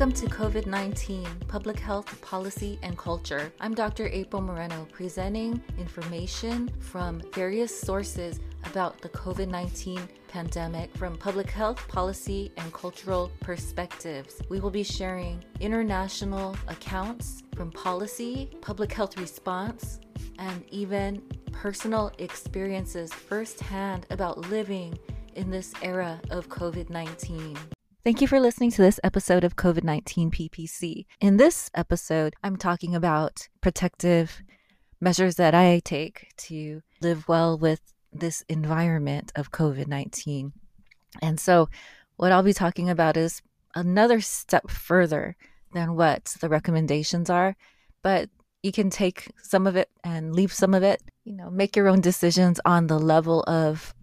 Welcome to COVID 19 Public Health Policy and Culture. I'm Dr. April Moreno, presenting information from various sources about the COVID 19 pandemic from public health policy and cultural perspectives. We will be sharing international accounts from policy, public health response, and even personal experiences firsthand about living in this era of COVID 19. Thank you for listening to this episode of COVID 19 PPC. In this episode, I'm talking about protective measures that I take to live well with this environment of COVID 19. And so, what I'll be talking about is another step further than what the recommendations are, but you can take some of it and leave some of it. You know, make your own decisions on the level of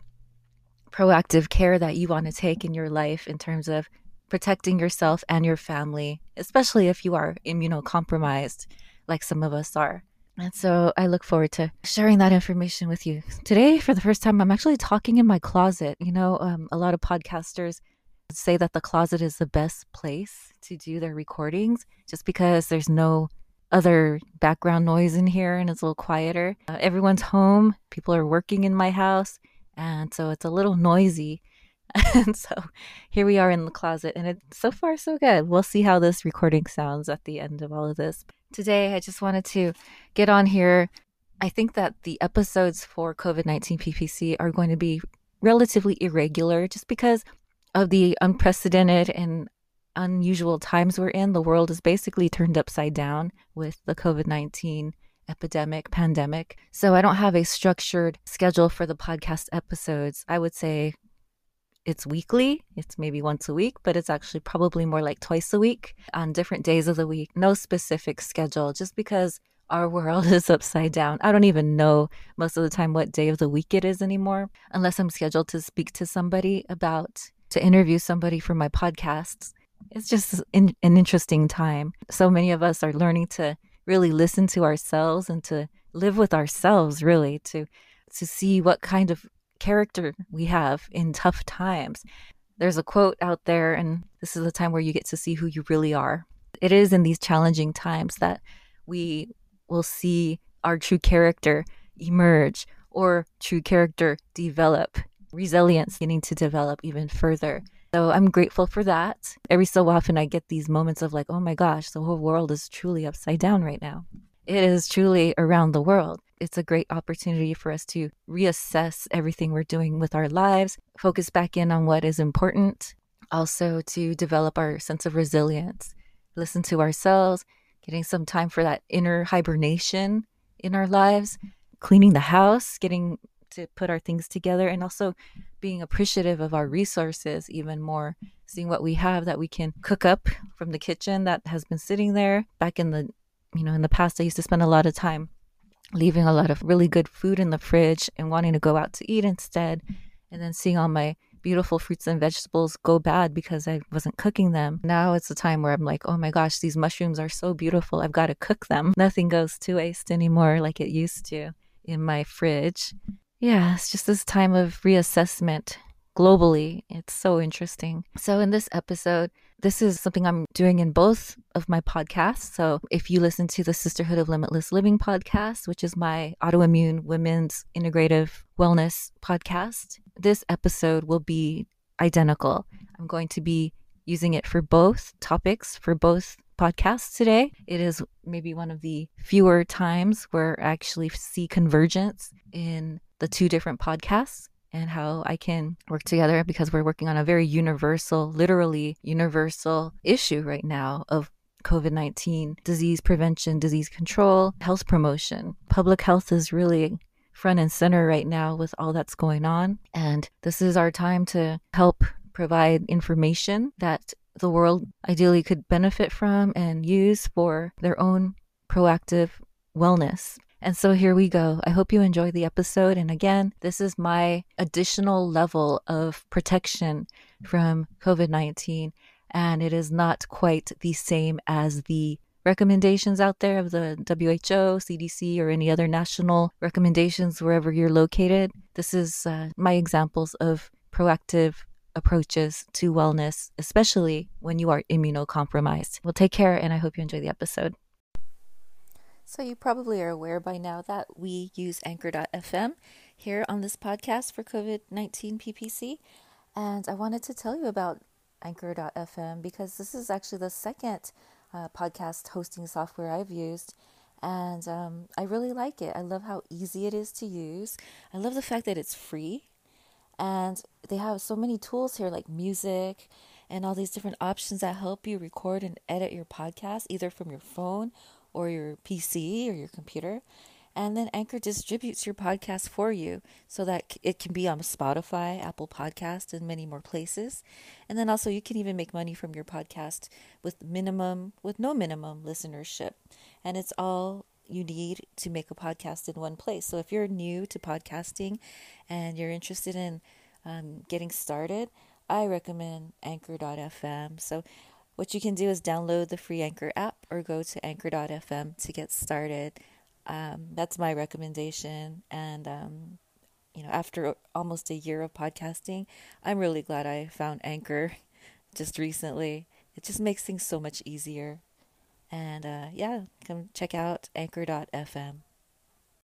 proactive care that you want to take in your life in terms of protecting yourself and your family, especially if you are immunocompromised, like some of us are. And so I look forward to sharing that information with you. Today, for the first time, I'm actually talking in my closet. You know, um, a lot of podcasters say that the closet is the best place to do their recordings just because there's no other background noise in here and it's a little quieter. Uh, everyone's home, people are working in my house, and so it's a little noisy. And so here we are in the closet, and it's so far so good. We'll see how this recording sounds at the end of all of this. Today, I just wanted to get on here. I think that the episodes for COVID 19 PPC are going to be relatively irregular just because of the unprecedented and unusual times we're in. The world is basically turned upside down with the COVID 19 epidemic, pandemic. So I don't have a structured schedule for the podcast episodes. I would say it's weekly. It's maybe once a week, but it's actually probably more like twice a week on different days of the week. No specific schedule, just because our world is upside down. I don't even know most of the time what day of the week it is anymore, unless I'm scheduled to speak to somebody about, to interview somebody for my podcasts. It's just an interesting time. So many of us are learning to really listen to ourselves and to live with ourselves really to to see what kind of character we have in tough times. There's a quote out there and this is the time where you get to see who you really are. It is in these challenging times that we will see our true character emerge or true character develop, resilience getting to develop even further. So I'm grateful for that. Every so often, I get these moments of like, oh my gosh, the whole world is truly upside down right now. It is truly around the world. It's a great opportunity for us to reassess everything we're doing with our lives, focus back in on what is important, also to develop our sense of resilience, listen to ourselves, getting some time for that inner hibernation in our lives, cleaning the house, getting to put our things together and also being appreciative of our resources even more seeing what we have that we can cook up from the kitchen that has been sitting there back in the you know in the past i used to spend a lot of time leaving a lot of really good food in the fridge and wanting to go out to eat instead and then seeing all my beautiful fruits and vegetables go bad because I wasn't cooking them. Now it's a time where I'm like, oh my gosh, these mushrooms are so beautiful. I've got to cook them. Nothing goes to waste anymore like it used to in my fridge. Yeah, it's just this time of reassessment globally. It's so interesting. So, in this episode, this is something I'm doing in both of my podcasts. So, if you listen to the Sisterhood of Limitless Living podcast, which is my autoimmune women's integrative wellness podcast, this episode will be identical. I'm going to be using it for both topics, for both podcasts today. It is maybe one of the fewer times where I actually see convergence in the two different podcasts and how I can work together because we're working on a very universal, literally universal issue right now of COVID 19 disease prevention, disease control, health promotion. Public health is really front and center right now with all that's going on. And this is our time to help provide information that the world ideally could benefit from and use for their own proactive wellness. And so here we go. I hope you enjoy the episode. And again, this is my additional level of protection from COVID 19. And it is not quite the same as the recommendations out there of the WHO, CDC, or any other national recommendations wherever you're located. This is uh, my examples of proactive approaches to wellness, especially when you are immunocompromised. Well, take care, and I hope you enjoy the episode. So, you probably are aware by now that we use Anchor.fm here on this podcast for COVID 19 PPC. And I wanted to tell you about Anchor.fm because this is actually the second uh, podcast hosting software I've used. And um, I really like it. I love how easy it is to use. I love the fact that it's free. And they have so many tools here, like music and all these different options that help you record and edit your podcast, either from your phone or your PC or your computer. And then Anchor distributes your podcast for you so that it can be on Spotify, Apple Podcast, and many more places. And then also you can even make money from your podcast with minimum, with no minimum listenership. And it's all you need to make a podcast in one place. So if you're new to podcasting and you're interested in um, getting started, I recommend Anchor.fm. So what you can do is download the free Anchor app or go to Anchor.fm to get started. Um, that's my recommendation. And, um, you know, after almost a year of podcasting, I'm really glad I found Anchor just recently. It just makes things so much easier. And uh, yeah, come check out anchor.fm.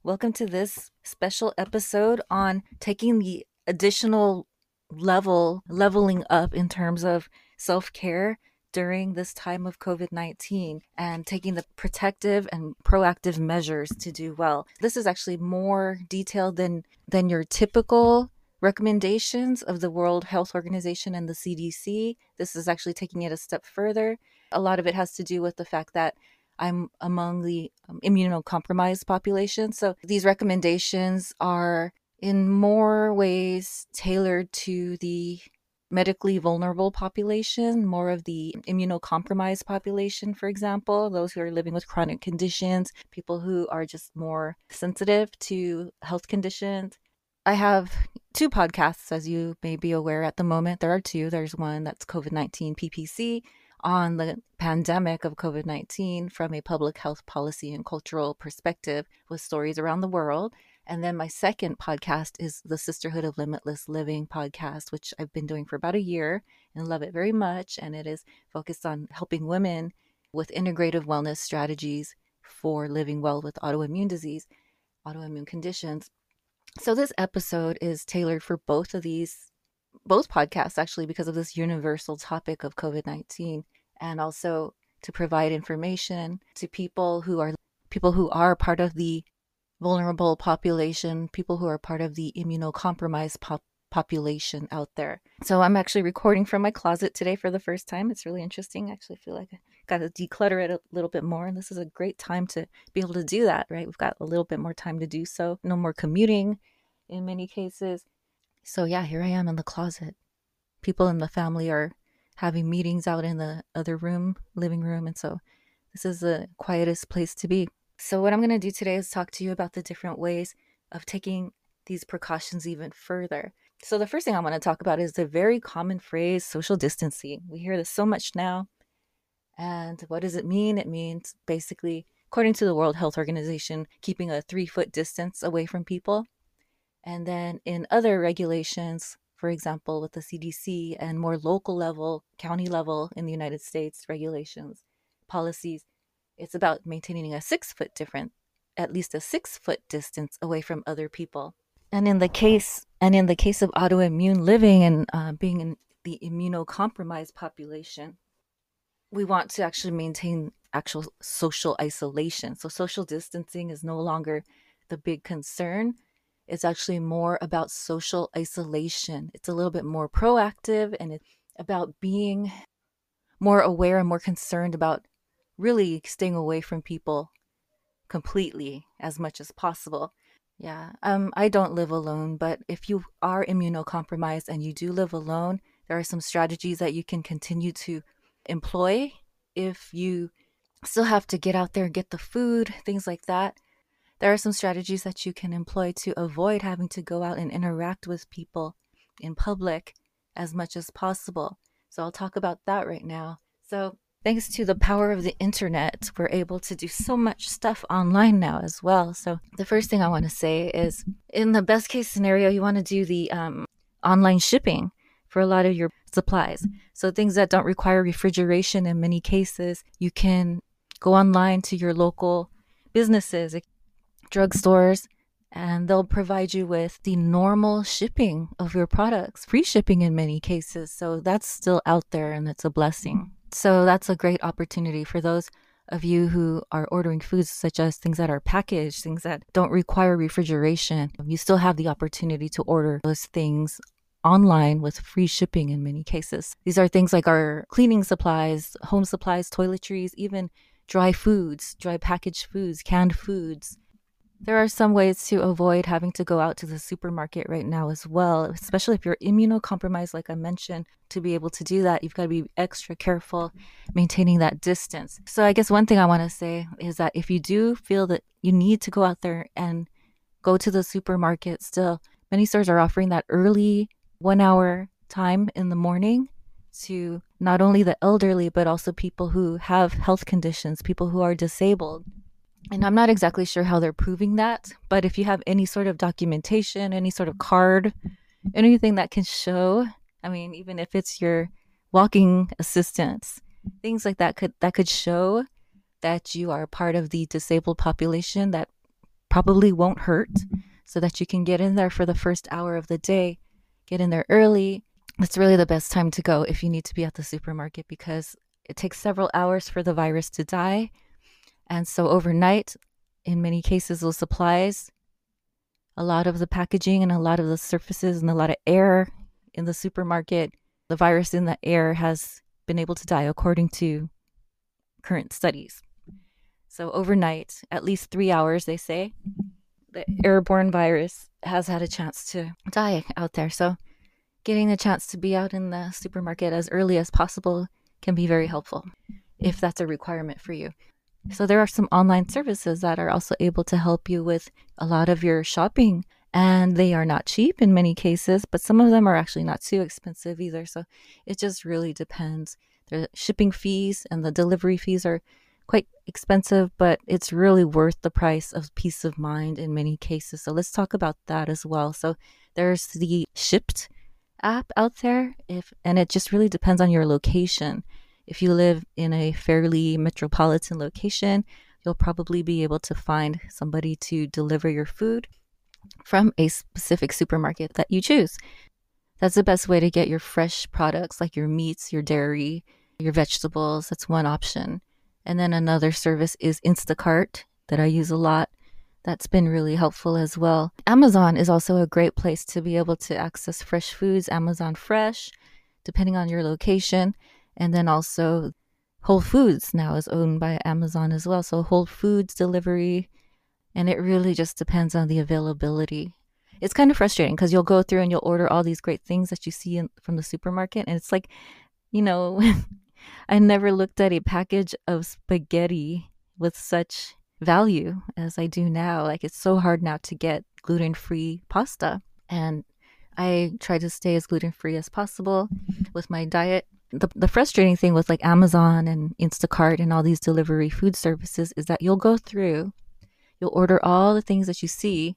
Welcome to this special episode on taking the additional level, leveling up in terms of self care during this time of COVID 19 and taking the protective and proactive measures to do well. This is actually more detailed than, than your typical recommendations of the World Health Organization and the CDC. This is actually taking it a step further. A lot of it has to do with the fact that I'm among the um, immunocompromised population. So these recommendations are in more ways tailored to the medically vulnerable population, more of the immunocompromised population, for example, those who are living with chronic conditions, people who are just more sensitive to health conditions. I have two podcasts, as you may be aware at the moment. There are two. There's one that's COVID 19 PPC on the pandemic of COVID 19 from a public health policy and cultural perspective with stories around the world. And then my second podcast is the Sisterhood of Limitless Living podcast, which I've been doing for about a year and love it very much. And it is focused on helping women with integrative wellness strategies for living well with autoimmune disease, autoimmune conditions. So this episode is tailored for both of these, both podcasts actually, because of this universal topic of COVID 19 and also to provide information to people who are people who are part of the vulnerable population, people who are part of the immunocompromised pop- population out there. So I'm actually recording from my closet today for the first time. It's really interesting. I actually feel like I got to declutter it a little bit more. And this is a great time to be able to do that, right? We've got a little bit more time to do so. No more commuting in many cases. So yeah, here I am in the closet. People in the family are having meetings out in the other room, living room. And so this is the quietest place to be. So, what I'm going to do today is talk to you about the different ways of taking these precautions even further. So, the first thing I want to talk about is the very common phrase social distancing. We hear this so much now. And what does it mean? It means basically, according to the World Health Organization, keeping a three foot distance away from people. And then in other regulations, for example, with the CDC and more local level, county level in the United States regulations, policies, it's about maintaining a six foot difference, at least a six foot distance away from other people. And in the case, and in the case of autoimmune living and uh, being in the immunocompromised population, we want to actually maintain actual social isolation. So social distancing is no longer the big concern. It's actually more about social isolation. It's a little bit more proactive and it's about being more aware and more concerned about really staying away from people completely as much as possible. Yeah, um, I don't live alone, but if you are immunocompromised and you do live alone, there are some strategies that you can continue to employ if you still have to get out there and get the food, things like that. There are some strategies that you can employ to avoid having to go out and interact with people in public as much as possible. So I'll talk about that right now. So, thanks to the power of the internet, we're able to do so much stuff online now as well. So, the first thing I want to say is in the best case scenario, you want to do the um, online shipping for a lot of your supplies. So things that don't require refrigeration in many cases, you can go online to your local businesses, drugstores, and they'll provide you with the normal shipping of your products, free shipping in many cases. So that's still out there and it's a blessing. So that's a great opportunity for those of you who are ordering foods such as things that are packaged, things that don't require refrigeration. You still have the opportunity to order those things online with free shipping in many cases. These are things like our cleaning supplies, home supplies, toiletries, even dry foods, dry packaged foods, canned foods. There are some ways to avoid having to go out to the supermarket right now as well, especially if you're immunocompromised, like I mentioned. To be able to do that, you've got to be extra careful maintaining that distance. So, I guess one thing I want to say is that if you do feel that you need to go out there and go to the supermarket still, many stores are offering that early one hour time in the morning to not only the elderly, but also people who have health conditions, people who are disabled. And I'm not exactly sure how they're proving that, but if you have any sort of documentation, any sort of card, anything that can show, I mean, even if it's your walking assistance, things like that could that could show that you are part of the disabled population that probably won't hurt so that you can get in there for the first hour of the day, get in there early. It's really the best time to go if you need to be at the supermarket because it takes several hours for the virus to die and so overnight, in many cases, those supplies, a lot of the packaging and a lot of the surfaces and a lot of air in the supermarket, the virus in the air has been able to die according to current studies. So overnight, at least three hours, they say, the airborne virus has had a chance to die out there. So getting the chance to be out in the supermarket as early as possible can be very helpful if that's a requirement for you. So there are some online services that are also able to help you with a lot of your shopping and they are not cheap in many cases, but some of them are actually not too expensive either. So it just really depends. The shipping fees and the delivery fees are quite expensive, but it's really worth the price of peace of mind in many cases. So let's talk about that as well. So there's the Shipt app out there if and it just really depends on your location. If you live in a fairly metropolitan location, you'll probably be able to find somebody to deliver your food from a specific supermarket that you choose. That's the best way to get your fresh products like your meats, your dairy, your vegetables. That's one option. And then another service is Instacart that I use a lot. That's been really helpful as well. Amazon is also a great place to be able to access fresh foods, Amazon Fresh, depending on your location. And then also Whole Foods now is owned by Amazon as well. So Whole Foods delivery. And it really just depends on the availability. It's kind of frustrating because you'll go through and you'll order all these great things that you see in, from the supermarket. And it's like, you know, I never looked at a package of spaghetti with such value as I do now. Like it's so hard now to get gluten free pasta. And I try to stay as gluten free as possible with my diet the, the frustrating thing with like Amazon and Instacart and all these delivery food services is that you'll go through, you'll order all the things that you see,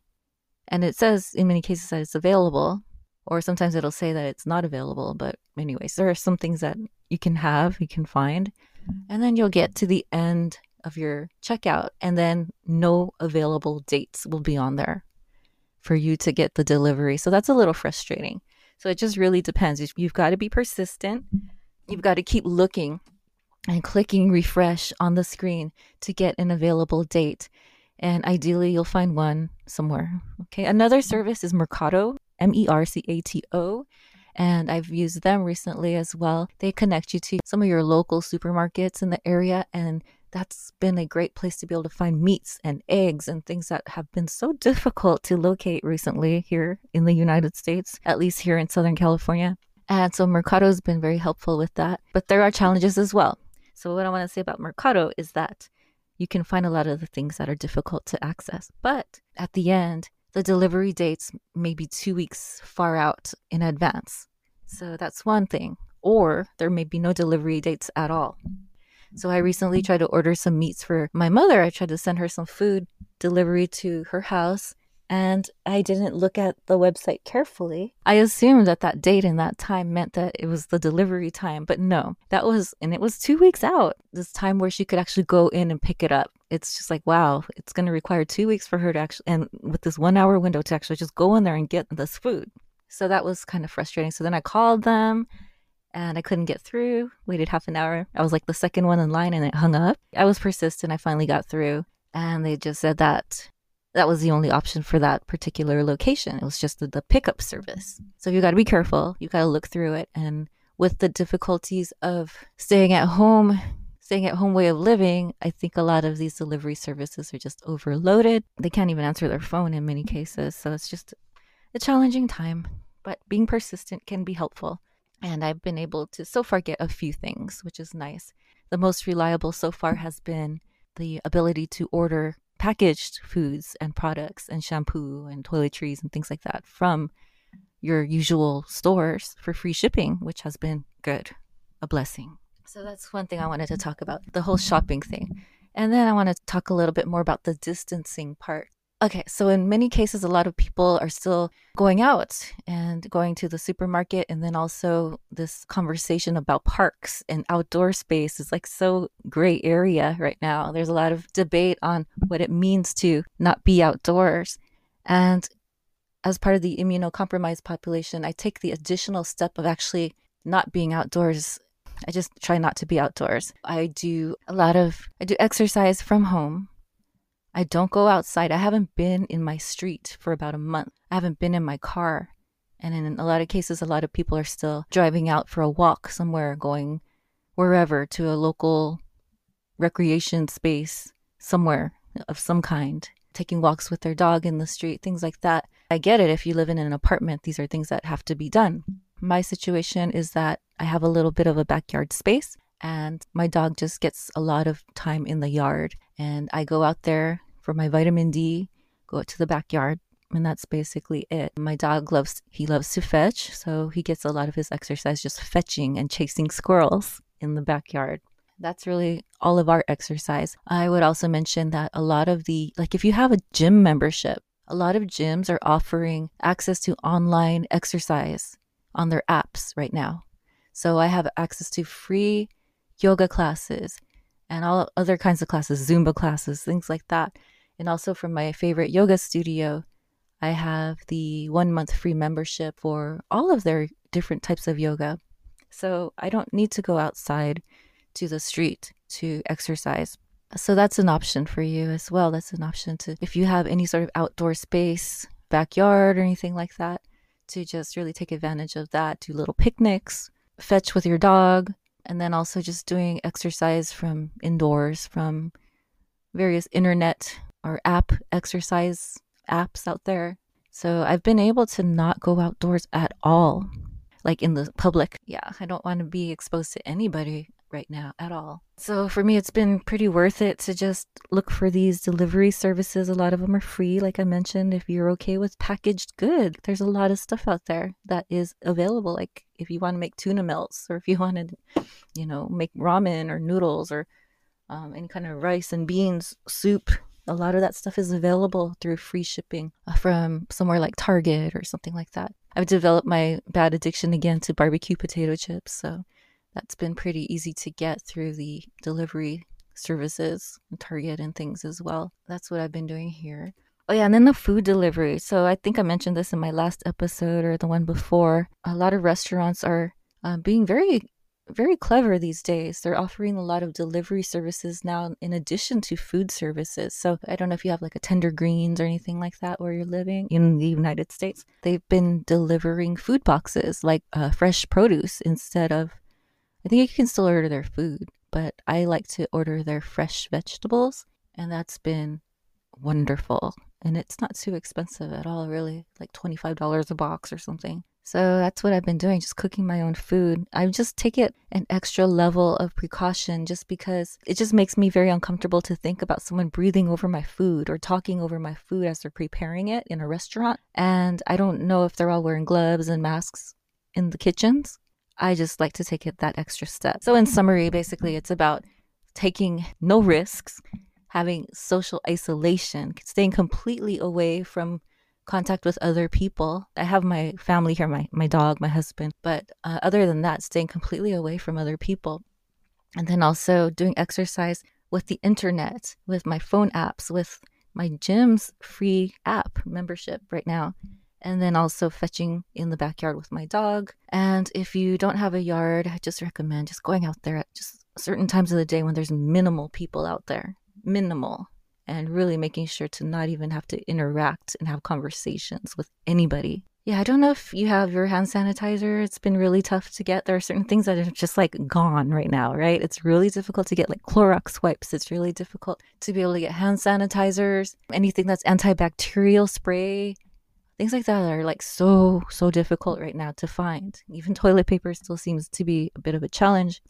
and it says in many cases that it's available, or sometimes it'll say that it's not available. But, anyways, there are some things that you can have, you can find, and then you'll get to the end of your checkout, and then no available dates will be on there for you to get the delivery. So that's a little frustrating. So it just really depends. You've got to be persistent You've got to keep looking and clicking refresh on the screen to get an available date. And ideally, you'll find one somewhere. Okay. Another service is Mercato, M E R C A T O. And I've used them recently as well. They connect you to some of your local supermarkets in the area. And that's been a great place to be able to find meats and eggs and things that have been so difficult to locate recently here in the United States, at least here in Southern California. And so Mercato's been very helpful with that. But there are challenges as well. So, what I want to say about Mercato is that you can find a lot of the things that are difficult to access. But at the end, the delivery dates may be two weeks far out in advance. So, that's one thing. Or there may be no delivery dates at all. So, I recently tried to order some meats for my mother. I tried to send her some food delivery to her house and I didn't look at the website carefully. I assumed that that date and that time meant that it was the delivery time, but no, that was, and it was two weeks out, this time where she could actually go in and pick it up. It's just like, wow, it's going to require two weeks for her to actually, and with this one hour window to actually just go in there and get this food. So that was kind of frustrating. So then I called them and I couldn't get through. Waited half an hour. I was like the second one in line and it hung up. I was persistent. I finally got through and they just said that that was the only option for that particular location. It was just the, the pickup service. So you got to be careful. You got to look through it. And with the difficulties of staying at home, staying at home way of living, I think a lot of these delivery services are just overloaded. They can't even answer their phone in many cases. So it's just a challenging time, but being persistent can be helpful. And I've been able to so far get a few things, which is nice. The most reliable so far has been the ability to order packaged foods and products and shampoo and toiletries and things like that from your usual stores for free shipping, which has been good, a blessing. So that's one thing I wanted to mm-hmm. talk about the whole shopping thing. And then I want to talk a little bit more about the distancing part. Okay, so in many cases, a lot of people are still going out and going to the supermarket. And then also, this conversation about parks and outdoor space is like so gray area right now. There's a lot of debate on what it means to not be outdoors. And as part of the immunocompromised population, I take the additional step of actually not being outdoors. I just try not to be outdoors. I do a lot of, I do exercise from home. I don't go outside. I haven't been in my street for about a month. I haven't been in my car. And in a lot of cases, a lot of people are still driving out for a walk somewhere, going wherever to a local recreation space somewhere of some kind, taking walks with their dog in the street, things like that. I get it if you live in an apartment, these are things that have to be done. My situation is that I have a little bit of a backyard space and my dog just gets a lot of time in the yard. And I go out there for my vitamin D, go out to the backyard, and that's basically it. My dog loves he loves to fetch, so he gets a lot of his exercise just fetching and chasing squirrels in the backyard. That's really all of our exercise. I would also mention that a lot of the like if you have a gym membership, a lot of gyms are offering access to online exercise on their apps right now. So I have access to free yoga classes and all other kinds of classes, Zumba classes, things like that. And also from my favorite yoga studio, I have the one month free membership for all of their different types of yoga. So I don't need to go outside to the street to exercise. So that's an option for you as well. That's an option to, if you have any sort of outdoor space, backyard, or anything like that, to just really take advantage of that. Do little picnics, fetch with your dog, and then also just doing exercise from indoors from various internet or app exercise apps out there. So I've been able to not go outdoors at all, like in the public. Yeah, I don't want to be exposed to anybody right now at all. So for me, it's been pretty worth it to just look for these delivery services. A lot of them are free, like I mentioned. If you're okay with packaged good, there's a lot of stuff out there that is available. Like if you want to make tuna melts, or if you want to, you know, make ramen or noodles or um, any kind of rice and beans soup. A lot of that stuff is available through free shipping uh, from somewhere like Target or something like that. I've developed my bad addiction again to barbecue potato chips, so that's been pretty easy to get through the delivery services, Target and things as well. That's what I've been doing here. Oh, yeah, and then the food delivery. So I think I mentioned this in my last episode or the one before. A lot of restaurants are uh, being very, very clever these days. They're offering a lot of delivery services now in addition to food services. So I don't know if you have like a Tender Greens or anything like that where you're living in the United States. They've been delivering food boxes like uh, fresh produce instead of I think you can still order their food, but I like to order their fresh vegetables, and that's been wonderful. And it's not too expensive at all, really, like $25 a box or something. So that's what I've been doing, just cooking my own food. I just take it an extra level of precaution just because it just makes me very uncomfortable to think about someone breathing over my food or talking over my food as they're preparing it in a restaurant. And I don't know if they're all wearing gloves and masks in the kitchens. I just like to take it that extra step. So, in summary, basically, it's about taking no risks, having social isolation, staying completely away from contact with other people. I have my family here, my, my dog, my husband, but uh, other than that, staying completely away from other people. And then also doing exercise with the internet, with my phone apps, with my gym's free app membership right now. And then also fetching in the backyard with my dog. And if you don't have a yard, I just recommend just going out there at just certain times of the day when there's minimal people out there. Minimal and really making sure to not even have to interact and have conversations with anybody. Yeah, I don't know if you have your hand sanitizer. It's been really tough to get. There are certain things that are just like gone right now, right? It's really difficult to get like Clorox wipes. It's really difficult to be able to get hand sanitizers, anything that's antibacterial spray. Things like that are like so, so difficult right now to find. Even toilet paper still seems to be a bit of a challenge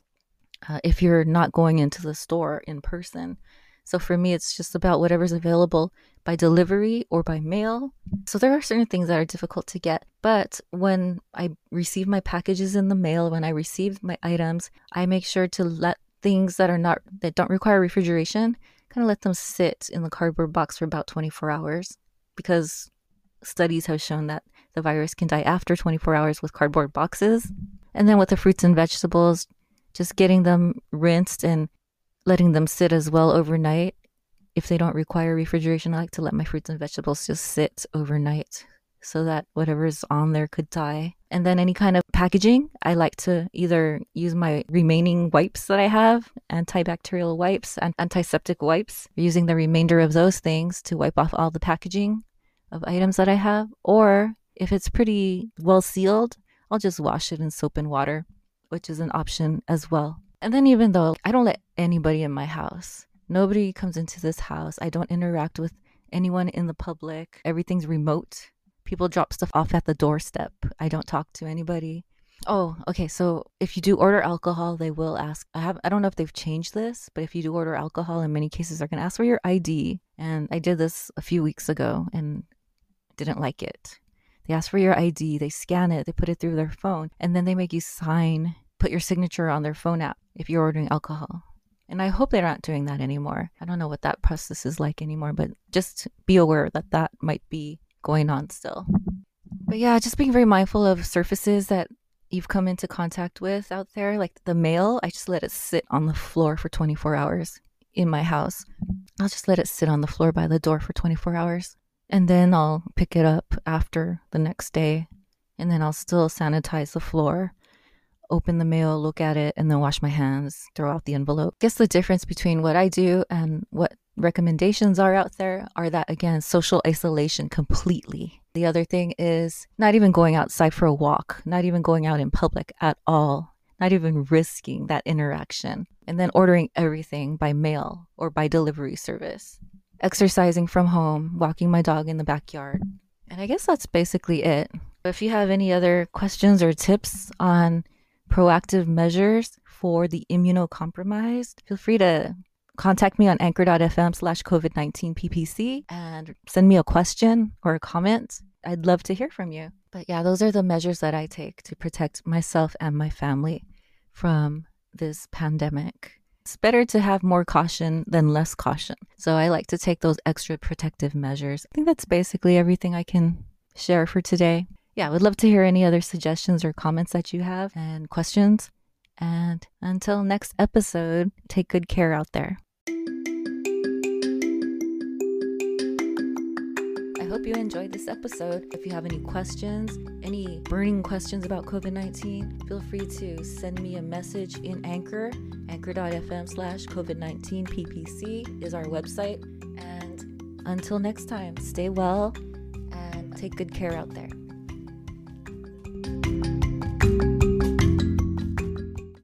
uh, if you're not going into the store in person. So for me, it's just about whatever's available by delivery or by mail. So there are certain things that are difficult to get. But when I receive my packages in the mail, when I receive my items, I make sure to let things that are not, that don't require refrigeration, kind of let them sit in the cardboard box for about 24 hours because studies have shown that the virus can die after 24 hours with cardboard boxes. And then with the fruits and vegetables, just getting them rinsed and letting them sit as well overnight. If they don't require refrigeration, I like to let my fruits and vegetables just sit overnight so that whatever's on there could die. And then any kind of packaging, I like to either use my remaining wipes that I have, antibacterial wipes and antiseptic wipes, using the remainder of those things to wipe off all the packaging of items that I have. Or if it's pretty well sealed, I'll just wash it in soap and water, which is an option as well. And then, even though I don't let anybody in my house, nobody comes into this house, I don't interact with anyone in the public, everything's remote. People drop stuff off at the doorstep. I don't talk to anybody. Oh, okay. So if you do order alcohol, they will ask. I have. I don't know if they've changed this, but if you do order alcohol, in many cases, they're going to ask for your ID. And I did this a few weeks ago and didn't like it. They ask for your ID. They scan it. They put it through their phone, and then they make you sign put your signature on their phone app if you're ordering alcohol. And I hope they're not doing that anymore. I don't know what that process is like anymore, but just be aware that that might be going on still. But yeah, just being very mindful of surfaces that you've come into contact with out there. Like the mail, I just let it sit on the floor for 24 hours in my house. I'll just let it sit on the floor by the door for 24 hours. And then I'll pick it up after the next day. And then I'll still sanitize the floor open the mail, look at it, and then wash my hands, throw out the envelope. Guess the difference between what I do and what recommendations are out there are that, again, social isolation completely. The other thing is not even going outside for a walk, not even going out in public at all, not even risking that interaction, and then ordering everything by mail or by delivery service, exercising from home, walking my dog in the backyard. And I guess that's basically it. If you have any other questions or tips on proactive measures for the immunocompromised, feel free to contact me on anchor.fm slash COVID 19 PPC and send me a question or a comment. I'd love to hear from you. But yeah, those are the measures that I take to protect myself and my family from this pandemic. It's better to have more caution than less caution. So I like to take those extra protective measures. I think that's basically everything I can share for today yeah, I would love to hear any other suggestions or comments that you have and questions. And until next episode, take good care out there. Hope you enjoyed this episode. If you have any questions, any burning questions about COVID 19, feel free to send me a message in Anchor. Anchor.fm slash COVID 19 PPC is our website. And until next time, stay well and take good care out there.